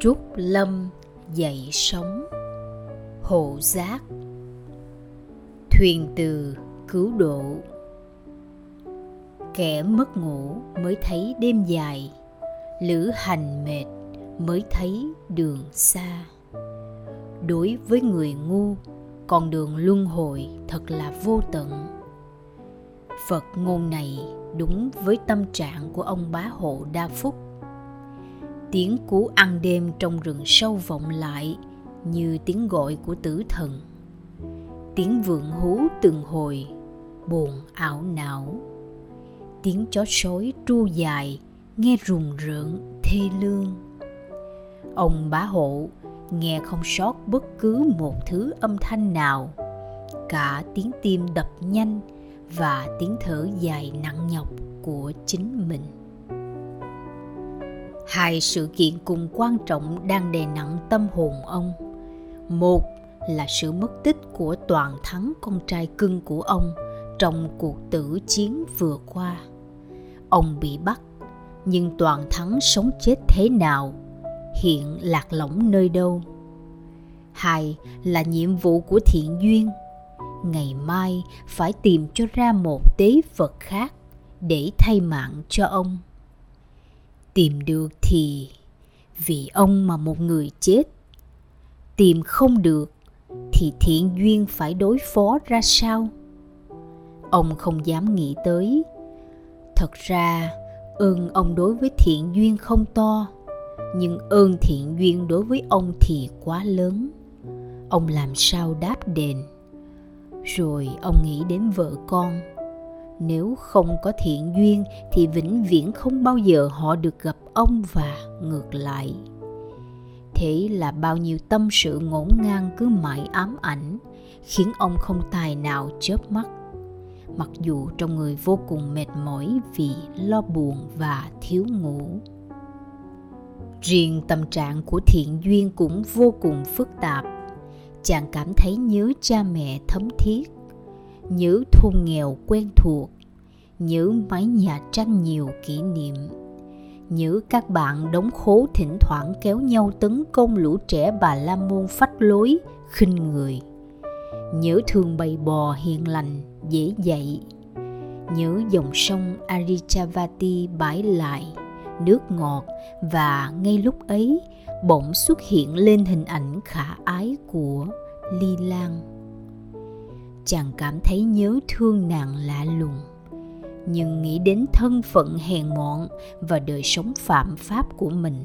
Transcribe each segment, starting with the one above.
trúc lâm dậy sống hộ giác. Thuyền từ cứu độ. Kẻ mất ngủ mới thấy đêm dài. Lữ hành mệt mới thấy đường xa. Đối với người ngu, con đường luân hồi thật là vô tận. Phật ngôn này đúng với tâm trạng của ông bá hộ đa phúc tiếng cú ăn đêm trong rừng sâu vọng lại như tiếng gọi của tử thần. Tiếng vượng hú từng hồi buồn ảo não. Tiếng chó sói tru dài, nghe rùng rợn, thê lương. Ông bá hộ nghe không sót bất cứ một thứ âm thanh nào, cả tiếng tim đập nhanh và tiếng thở dài nặng nhọc của chính mình hai sự kiện cùng quan trọng đang đè nặng tâm hồn ông. Một là sự mất tích của toàn thắng con trai cưng của ông trong cuộc tử chiến vừa qua. Ông bị bắt, nhưng toàn thắng sống chết thế nào, hiện lạc lõng nơi đâu? Hai là nhiệm vụ của thiện duyên. Ngày mai phải tìm cho ra một tế vật khác để thay mạng cho ông tìm được thì vì ông mà một người chết. Tìm không được thì thiện duyên phải đối phó ra sao? Ông không dám nghĩ tới. Thật ra, ơn ông đối với thiện duyên không to, nhưng ơn thiện duyên đối với ông thì quá lớn. Ông làm sao đáp đền? Rồi ông nghĩ đến vợ con nếu không có thiện duyên thì vĩnh viễn không bao giờ họ được gặp ông và ngược lại. Thế là bao nhiêu tâm sự ngổn ngang cứ mãi ám ảnh, khiến ông không tài nào chớp mắt. Mặc dù trong người vô cùng mệt mỏi vì lo buồn và thiếu ngủ. Riêng tâm trạng của thiện duyên cũng vô cùng phức tạp. Chàng cảm thấy nhớ cha mẹ thấm thiết nhớ thôn nghèo quen thuộc, nhớ mái nhà tranh nhiều kỷ niệm, nhớ các bạn đóng khố thỉnh thoảng kéo nhau tấn công lũ trẻ bà la môn phách lối, khinh người. Nhớ thường bầy bò hiền lành, dễ dạy. Nhớ dòng sông arichavati bãi lại, nước ngọt và ngay lúc ấy bỗng xuất hiện lên hình ảnh khả ái của ly lan chàng cảm thấy nhớ thương nàng lạ lùng. Nhưng nghĩ đến thân phận hèn mọn và đời sống phạm pháp của mình,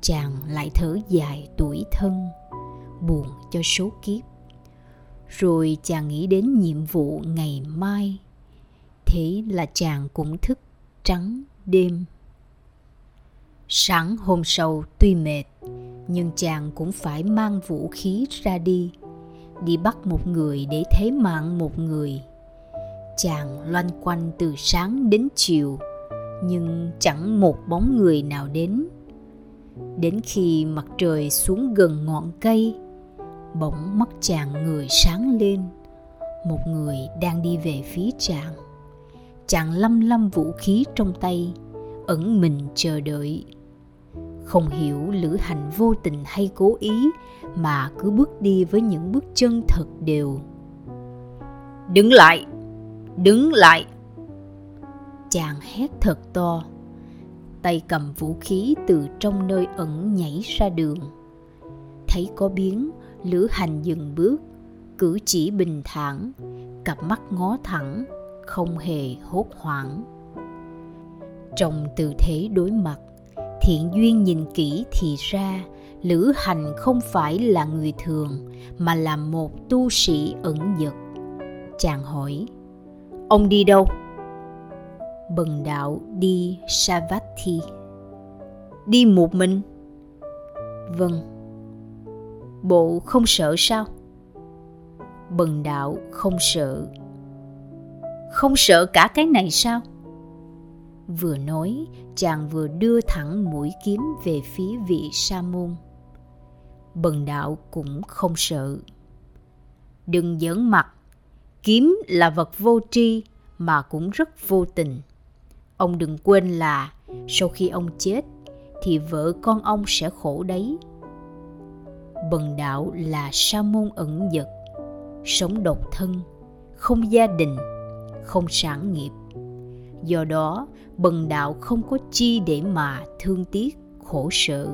chàng lại thở dài tuổi thân, buồn cho số kiếp. Rồi chàng nghĩ đến nhiệm vụ ngày mai, thế là chàng cũng thức trắng đêm. Sáng hôm sau tuy mệt, nhưng chàng cũng phải mang vũ khí ra đi đi bắt một người để thế mạng một người. Chàng loanh quanh từ sáng đến chiều, nhưng chẳng một bóng người nào đến. Đến khi mặt trời xuống gần ngọn cây, bỗng mắt chàng người sáng lên. Một người đang đi về phía chàng. Chàng lâm lâm vũ khí trong tay, ẩn mình chờ đợi không hiểu lữ hành vô tình hay cố ý mà cứ bước đi với những bước chân thật đều. Đứng lại đứng lại. Chàng hét thật to. Tay cầm vũ khí từ trong nơi ẩn nhảy ra đường. Thấy có biến lữ hành dừng bước cử chỉ bình thản cặp mắt ngó thẳng không hề hốt hoảng. Trong tư thế đối mặt thiện duyên nhìn kỹ thì ra, lữ hành không phải là người thường, mà là một tu sĩ ẩn dật chàng hỏi, ông đi đâu? Bần đạo đi savatthi. Đi một mình? Vâng. Bộ không sợ sao? Bần đạo không sợ. Không sợ cả cái này sao? Vừa nói, chàng vừa đưa thẳng mũi kiếm về phía vị sa môn. Bần đạo cũng không sợ. Đừng giỡn mặt, kiếm là vật vô tri mà cũng rất vô tình. Ông đừng quên là sau khi ông chết thì vợ con ông sẽ khổ đấy. Bần đạo là sa môn ẩn dật, sống độc thân, không gia đình, không sản nghiệp do đó, bần đạo không có chi để mà thương tiếc, khổ sở.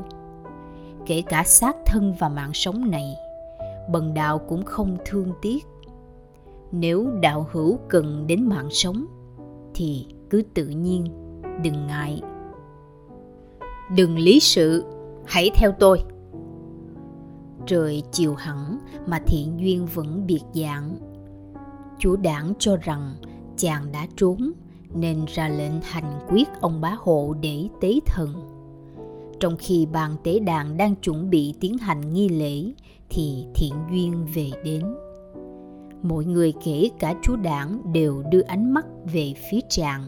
Kể cả xác thân và mạng sống này, bần đạo cũng không thương tiếc. Nếu đạo hữu cần đến mạng sống, thì cứ tự nhiên, đừng ngại. Đừng lý sự, hãy theo tôi. Trời chiều hẳn mà thiện duyên vẫn biệt dạng. Chủ đảng cho rằng chàng đã trốn nên ra lệnh hành quyết ông bá hộ để tế thần. Trong khi bàn tế đàn đang chuẩn bị tiến hành nghi lễ, thì thiện duyên về đến. Mọi người kể cả chú đảng đều đưa ánh mắt về phía chàng.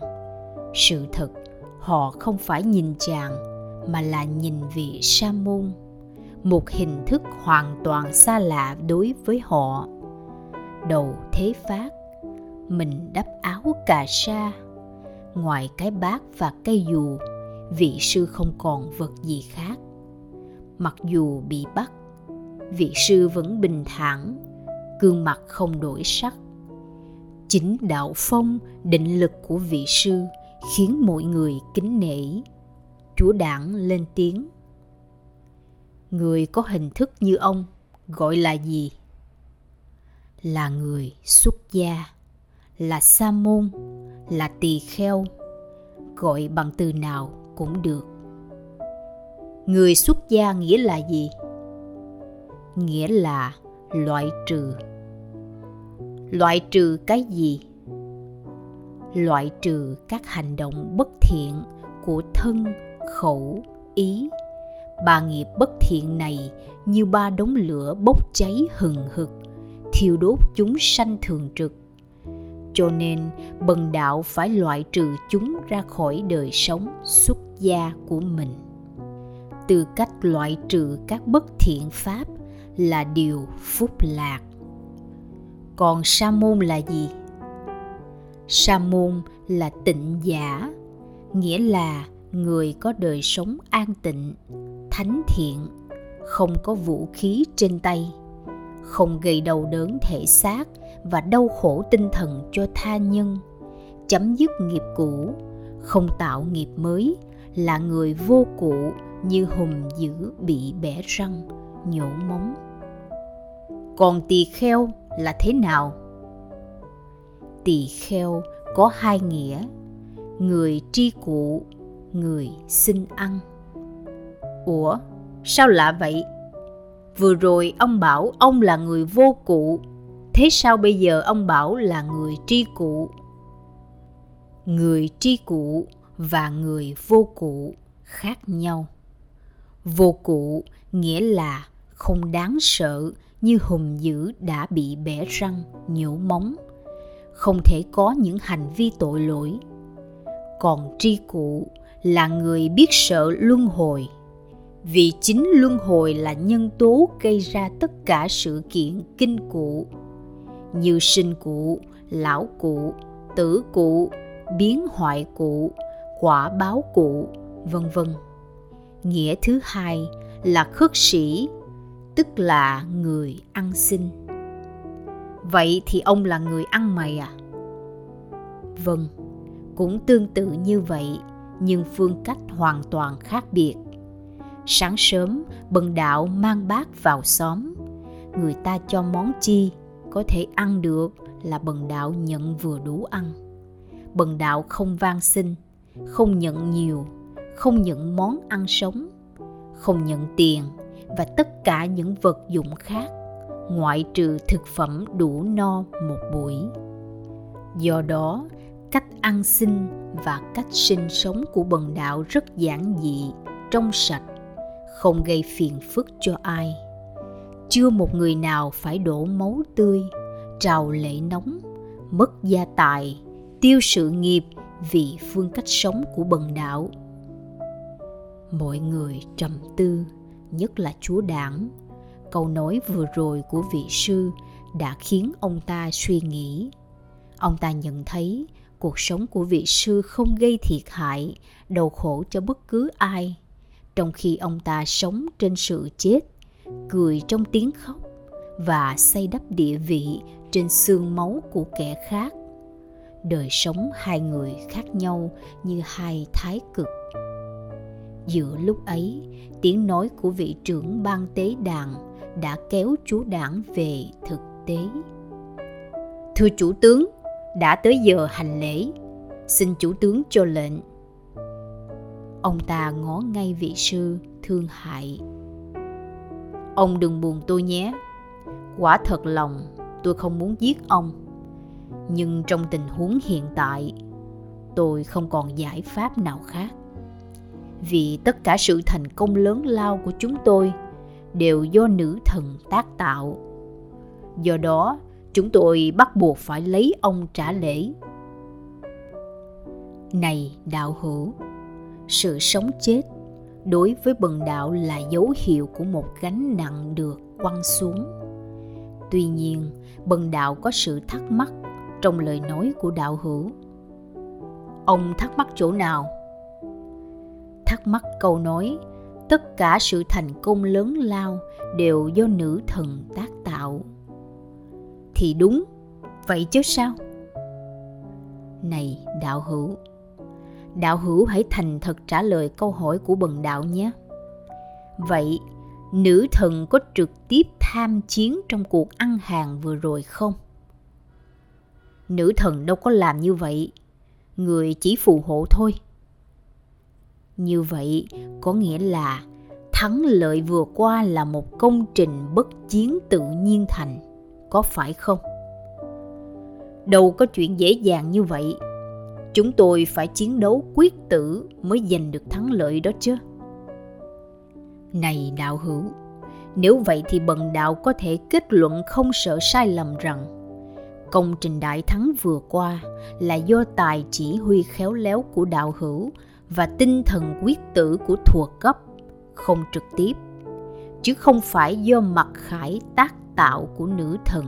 Sự thật, họ không phải nhìn chàng, mà là nhìn vị sa môn. Một hình thức hoàn toàn xa lạ đối với họ. Đầu thế phát, mình đắp áo cà sa ngoài cái bát và cây dù, vị sư không còn vật gì khác. Mặc dù bị bắt, vị sư vẫn bình thản, gương mặt không đổi sắc. Chính đạo phong, định lực của vị sư khiến mọi người kính nể. Chúa đảng lên tiếng, người có hình thức như ông gọi là gì? Là người xuất gia, là sa môn là tỳ kheo, gọi bằng từ nào cũng được. Người xuất gia nghĩa là gì? Nghĩa là loại trừ. Loại trừ cái gì? Loại trừ các hành động bất thiện của thân, khẩu, ý. Ba nghiệp bất thiện này như ba đống lửa bốc cháy hừng hực, thiêu đốt chúng sanh thường trực cho nên, bần đạo phải loại trừ chúng ra khỏi đời sống xuất gia của mình. Từ cách loại trừ các bất thiện pháp là điều phúc lạc. Còn sa môn là gì? Sa môn là tịnh giả, nghĩa là người có đời sống an tịnh, thánh thiện, không có vũ khí trên tay, không gây đau đớn thể xác và đau khổ tinh thần cho tha nhân, chấm dứt nghiệp cũ, không tạo nghiệp mới, là người vô cụ như hùm dữ bị bẻ răng, nhổ móng. Còn tỳ kheo là thế nào? Tỳ kheo có hai nghĩa, người tri cụ, người xin ăn. Ủa, sao lạ vậy? Vừa rồi ông bảo ông là người vô cụ thế sao bây giờ ông bảo là người tri cụ? Người tri cụ và người vô cụ khác nhau. Vô cụ nghĩa là không đáng sợ như hùng dữ đã bị bẻ răng, nhổ móng. Không thể có những hành vi tội lỗi. Còn tri cụ là người biết sợ luân hồi. Vì chính luân hồi là nhân tố gây ra tất cả sự kiện kinh cụ như sinh cụ lão cụ tử cụ biến hoại cụ quả báo cụ vân vân. Nghĩa thứ hai là khất sĩ, tức là người ăn xin. Vậy thì ông là người ăn mày à? Vâng cũng tương tự như vậy, nhưng phương cách hoàn toàn khác biệt. Sáng sớm, bần đạo mang bát vào xóm. Người ta cho món chi? Có thể ăn được là bần đạo nhận vừa đủ ăn. Bần đạo không van xin, không nhận nhiều, không nhận món ăn sống, không nhận tiền và tất cả những vật dụng khác, ngoại trừ thực phẩm đủ no một buổi. Do đó, cách ăn xin và cách sinh sống của bần đạo rất giản dị, trong sạch, không gây phiền phức cho ai chưa một người nào phải đổ máu tươi, trào lệ nóng, mất gia tài, tiêu sự nghiệp vì phương cách sống của bần đạo. Mọi người trầm tư, nhất là chúa đảng. Câu nói vừa rồi của vị sư đã khiến ông ta suy nghĩ. Ông ta nhận thấy cuộc sống của vị sư không gây thiệt hại, đau khổ cho bất cứ ai. Trong khi ông ta sống trên sự chết cười trong tiếng khóc và xây đắp địa vị trên xương máu của kẻ khác. Đời sống hai người khác nhau như hai thái cực. Giữa lúc ấy, tiếng nói của vị trưởng ban tế đàn đã kéo chú đảng về thực tế. Thưa chủ tướng, đã tới giờ hành lễ. Xin chủ tướng cho lệnh. Ông ta ngó ngay vị sư thương hại ông đừng buồn tôi nhé. Quả thật lòng, tôi không muốn giết ông. Nhưng trong tình huống hiện tại, tôi không còn giải pháp nào khác. Vì tất cả sự thành công lớn lao của chúng tôi đều do nữ thần tác tạo. Do đó, chúng tôi bắt buộc phải lấy ông trả lễ. Này đạo hữu, sự sống chết đối với bần đạo là dấu hiệu của một gánh nặng được quăng xuống. Tuy nhiên, bần đạo có sự thắc mắc trong lời nói của đạo hữu. Ông thắc mắc chỗ nào? Thắc mắc câu nói, tất cả sự thành công lớn lao đều do nữ thần tác tạo. Thì đúng, vậy chứ sao? Này, đạo hữu đạo hữu hãy thành thật trả lời câu hỏi của bần đạo nhé. Vậy, nữ thần có trực tiếp tham chiến trong cuộc ăn hàng vừa rồi không? Nữ thần đâu có làm như vậy. Người chỉ phù hộ thôi. Như vậy, có nghĩa là thắng lợi vừa qua là một công trình bất chiến tự nhiên thành. Có phải không? Đâu có chuyện dễ dàng như vậy chúng tôi phải chiến đấu quyết tử mới giành được thắng lợi đó chứ. Này đạo hữu, nếu vậy thì bần đạo có thể kết luận không sợ sai lầm rằng, công trình đại thắng vừa qua là do tài chỉ huy khéo léo của đạo hữu và tinh thần quyết tử của thuộc cấp, không trực tiếp, chứ không phải do mặc khải tác tạo của nữ thần.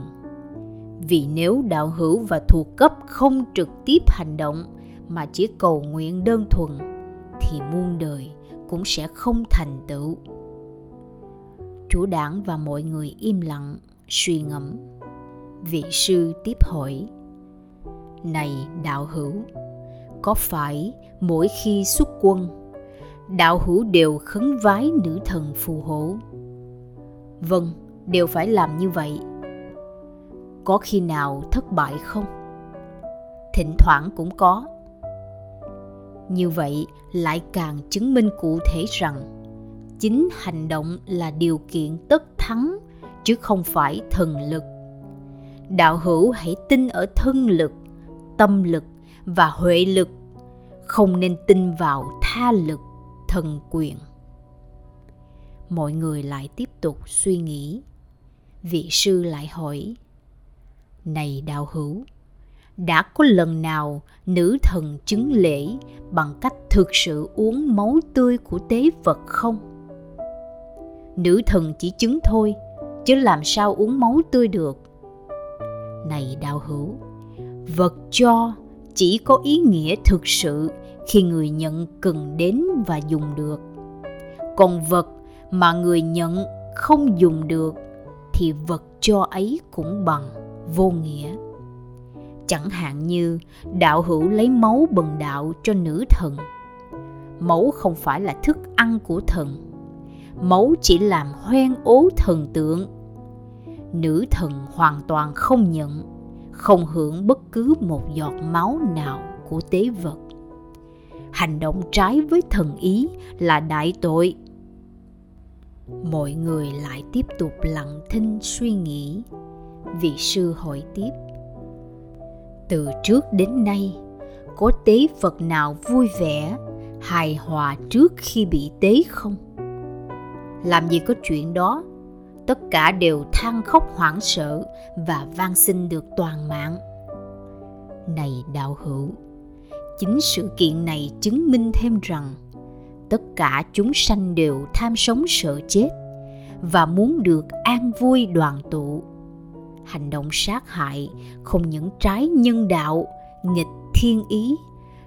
Vì nếu đạo hữu và thuộc cấp không trực tiếp hành động mà chỉ cầu nguyện đơn thuần, thì muôn đời cũng sẽ không thành tựu. Chủ đảng và mọi người im lặng, suy ngẫm. Vị sư tiếp hỏi, này đạo hữu, có phải mỗi khi xuất quân, đạo hữu đều khấn vái nữ thần phù hộ? Vâng đều phải làm như vậy. Có khi nào thất bại không? Thỉnh thoảng cũng có như vậy lại càng chứng minh cụ thể rằng chính hành động là điều kiện tất thắng, chứ không phải thần lực. Đạo hữu hãy tin ở thân lực, tâm lực và huệ lực, không nên tin vào tha lực, thần quyền. Mọi người lại tiếp tục suy nghĩ. Vị sư lại hỏi, này đạo hữu đã có lần nào nữ thần chứng lễ bằng cách thực sự uống máu tươi của tế vật không? Nữ thần chỉ chứng thôi, chứ làm sao uống máu tươi được? Này đạo hữu, vật cho chỉ có ý nghĩa thực sự khi người nhận cần đến và dùng được. Còn vật mà người nhận không dùng được thì vật cho ấy cũng bằng, vô nghĩa chẳng hạn như đạo hữu lấy máu bần đạo cho nữ thần. Máu không phải là thức ăn của thần. Máu chỉ làm hoen ố thần tượng. Nữ thần hoàn toàn không nhận, không hưởng bất cứ một giọt máu nào của tế vật. Hành động trái với thần ý là đại tội. Mọi người lại tiếp tục lặng thinh suy nghĩ. Vị sư hỏi tiếp từ trước đến nay, có tế vật nào vui vẻ, hài hòa trước khi bị tế không? Làm gì có chuyện đó? Tất cả đều than khóc hoảng sợ và van xin được toàn mạng. Này đạo hữu, chính sự kiện này chứng minh thêm rằng tất cả chúng sanh đều tham sống sợ chết và muốn được an vui đoàn tụ hành động sát hại, không những trái nhân đạo, nghịch thiên ý,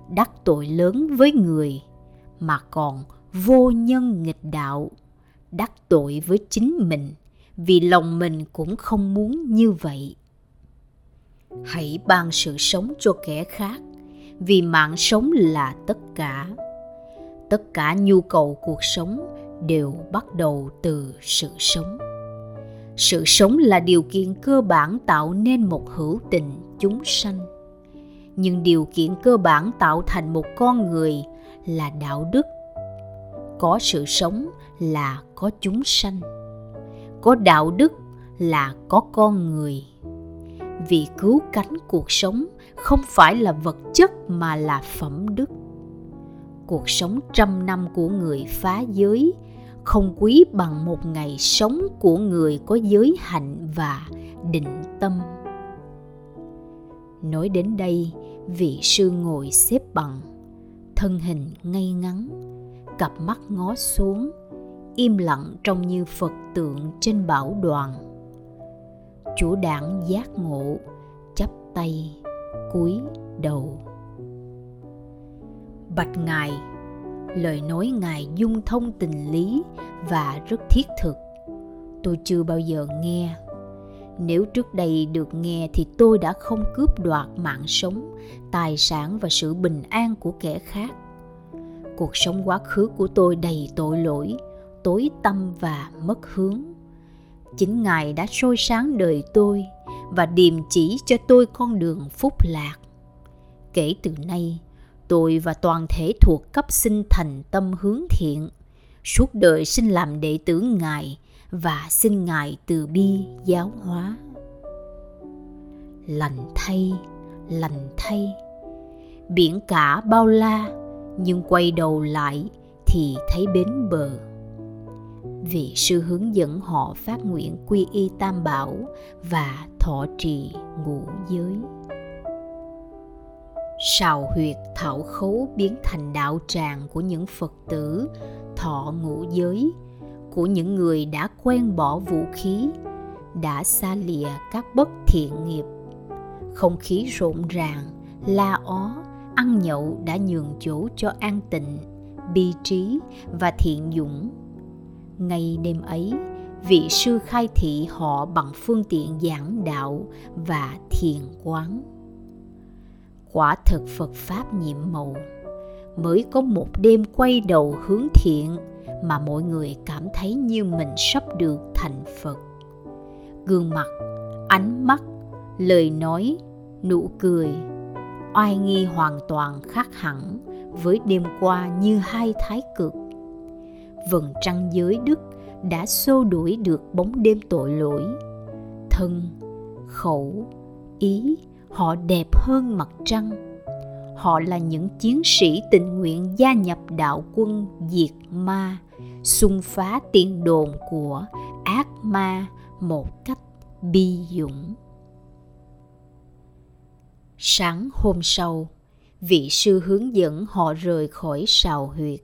đắc tội lớn với người, mà còn vô nhân nghịch đạo, đắc tội với chính mình, vì lòng mình cũng không muốn như vậy. Hãy ban sự sống cho kẻ khác, vì mạng sống là tất cả. Tất cả nhu cầu cuộc sống đều bắt đầu từ sự sống sự sống là điều kiện cơ bản tạo nên một hữu tình chúng sanh. Nhưng điều kiện cơ bản tạo thành một con người là đạo đức. Có sự sống là có chúng sanh. Có đạo đức là có con người. Vì cứu cánh cuộc sống không phải là vật chất mà là phẩm đức. Cuộc sống trăm năm của người phá giới không quý bằng một ngày sống của người có giới hạnh và định tâm. Nói đến đây, vị sư ngồi xếp bằng, thân hình ngay ngắn, cặp mắt ngó xuống, im lặng trông như phật tượng trên bảo đoàn. Chủ đảng giác ngộ, chắp tay, cúi đầu. Bạch ngài lời nói ngài dung thông tình lý và rất thiết thực. Tôi chưa bao giờ nghe. Nếu trước đây được nghe thì tôi đã không cướp đoạt mạng sống, tài sản và sự bình an của kẻ khác. Cuộc sống quá khứ của tôi đầy tội lỗi, tối tâm và mất hướng. Chính ngài đã soi sáng đời tôi và điềm chỉ cho tôi con đường phúc lạc. Kể từ nay tôi và toàn thể thuộc cấp sinh thành tâm hướng thiện. Suốt đời xin làm đệ tử ngài và xin ngài từ bi giáo hóa. Lành thay lành thay. Biển cả bao la, nhưng quay đầu lại thì thấy bến bờ. Vị sư hướng dẫn họ phát nguyện quy y tam bảo và thọ trì ngũ giới sào huyệt thảo khấu biến thành đạo tràng của những phật tử, thọ ngũ giới, của những người đã quen bỏ vũ khí, đã xa lìa các bất thiện nghiệp. Không khí rộn ràng, la ó, ăn nhậu đã nhường chỗ cho an tịnh, bi trí và thiện dũng. Ngay đêm ấy, vị sư khai thị họ bằng phương tiện giảng đạo và thiền quán quả thực phật pháp nhiệm màu, mới có một đêm quay đầu hướng thiện mà mọi người cảm thấy như mình sắp được thành phật. Gương mặt, ánh mắt, lời nói, nụ cười, oai nghi hoàn toàn khác hẳn với đêm qua như hai thái cực. Vầng trăng giới đức đã xô đuổi được bóng đêm tội lỗi, thân, khẩu, ý họ đẹp hơn mặt trăng. Họ là những chiến sĩ tình nguyện gia nhập đạo quân diệt ma, xung phá tiền đồn của ác ma một cách bi dũng. Sáng hôm sau, vị sư hướng dẫn họ rời khỏi sào huyệt.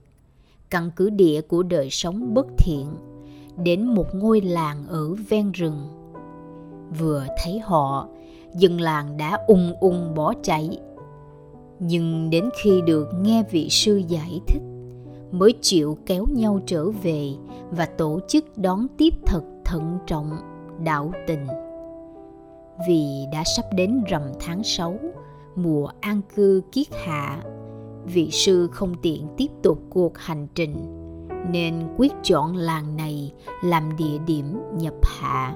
Căn cứ địa của đời sống bất thiện, đến một ngôi làng ở ven rừng. Vừa thấy họ dân làng đã ung ung bỏ chạy. Nhưng đến khi được nghe vị sư giải thích, mới chịu kéo nhau trở về và tổ chức đón tiếp thật thận trọng đạo tình. Vì đã sắp đến rằm tháng 6 mùa an cư kiết hạ, vị sư không tiện tiếp tục cuộc hành trình, nên quyết chọn làng này làm địa điểm nhập hạ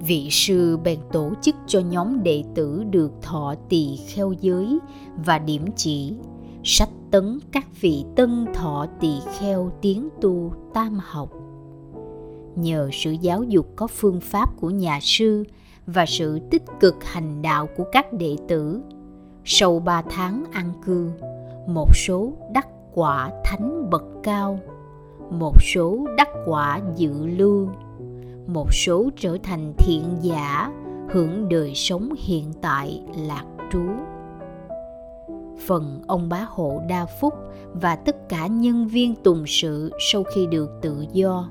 vị sư bèn tổ chức cho nhóm đệ tử được thọ tỳ kheo giới và điểm chỉ, sách tấn các vị tân thọ tỳ kheo tiến tu tam học. Nhờ sự giáo dục có phương pháp của nhà sư và sự tích cực hành đạo của các đệ tử, sau ba tháng an cư, một số đắc quả thánh bậc cao, một số đắc quả dự lưu một số trở thành thiện giả hưởng đời sống hiện tại lạc trú. Phần ông bá hộ đa phúc và tất cả nhân viên tùng sự sau khi được tự do,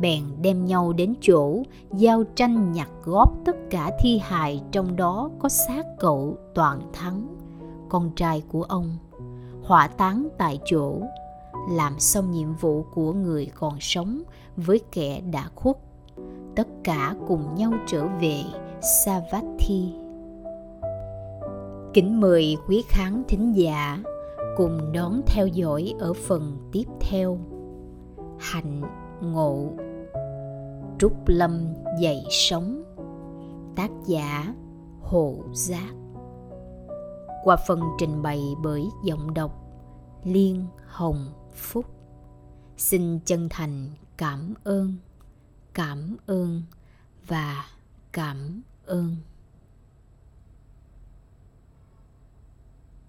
bèn đem nhau đến chỗ giao tranh nhặt góp tất cả thi hài trong đó có xác cậu toàn thắng, con trai của ông, hỏa táng tại chỗ, làm xong nhiệm vụ của người còn sống với kẻ đã khuất tất cả cùng nhau trở về Savatthi. Kính mời quý khán thính giả cùng đón theo dõi ở phần tiếp theo. Hạnh ngộ. Trúc Lâm dạy sống Tác giả Hồ Giác. Qua phần trình bày bởi giọng đọc Liên Hồng Phúc. Xin chân thành cảm ơn, cảm ơn và cảm ơn.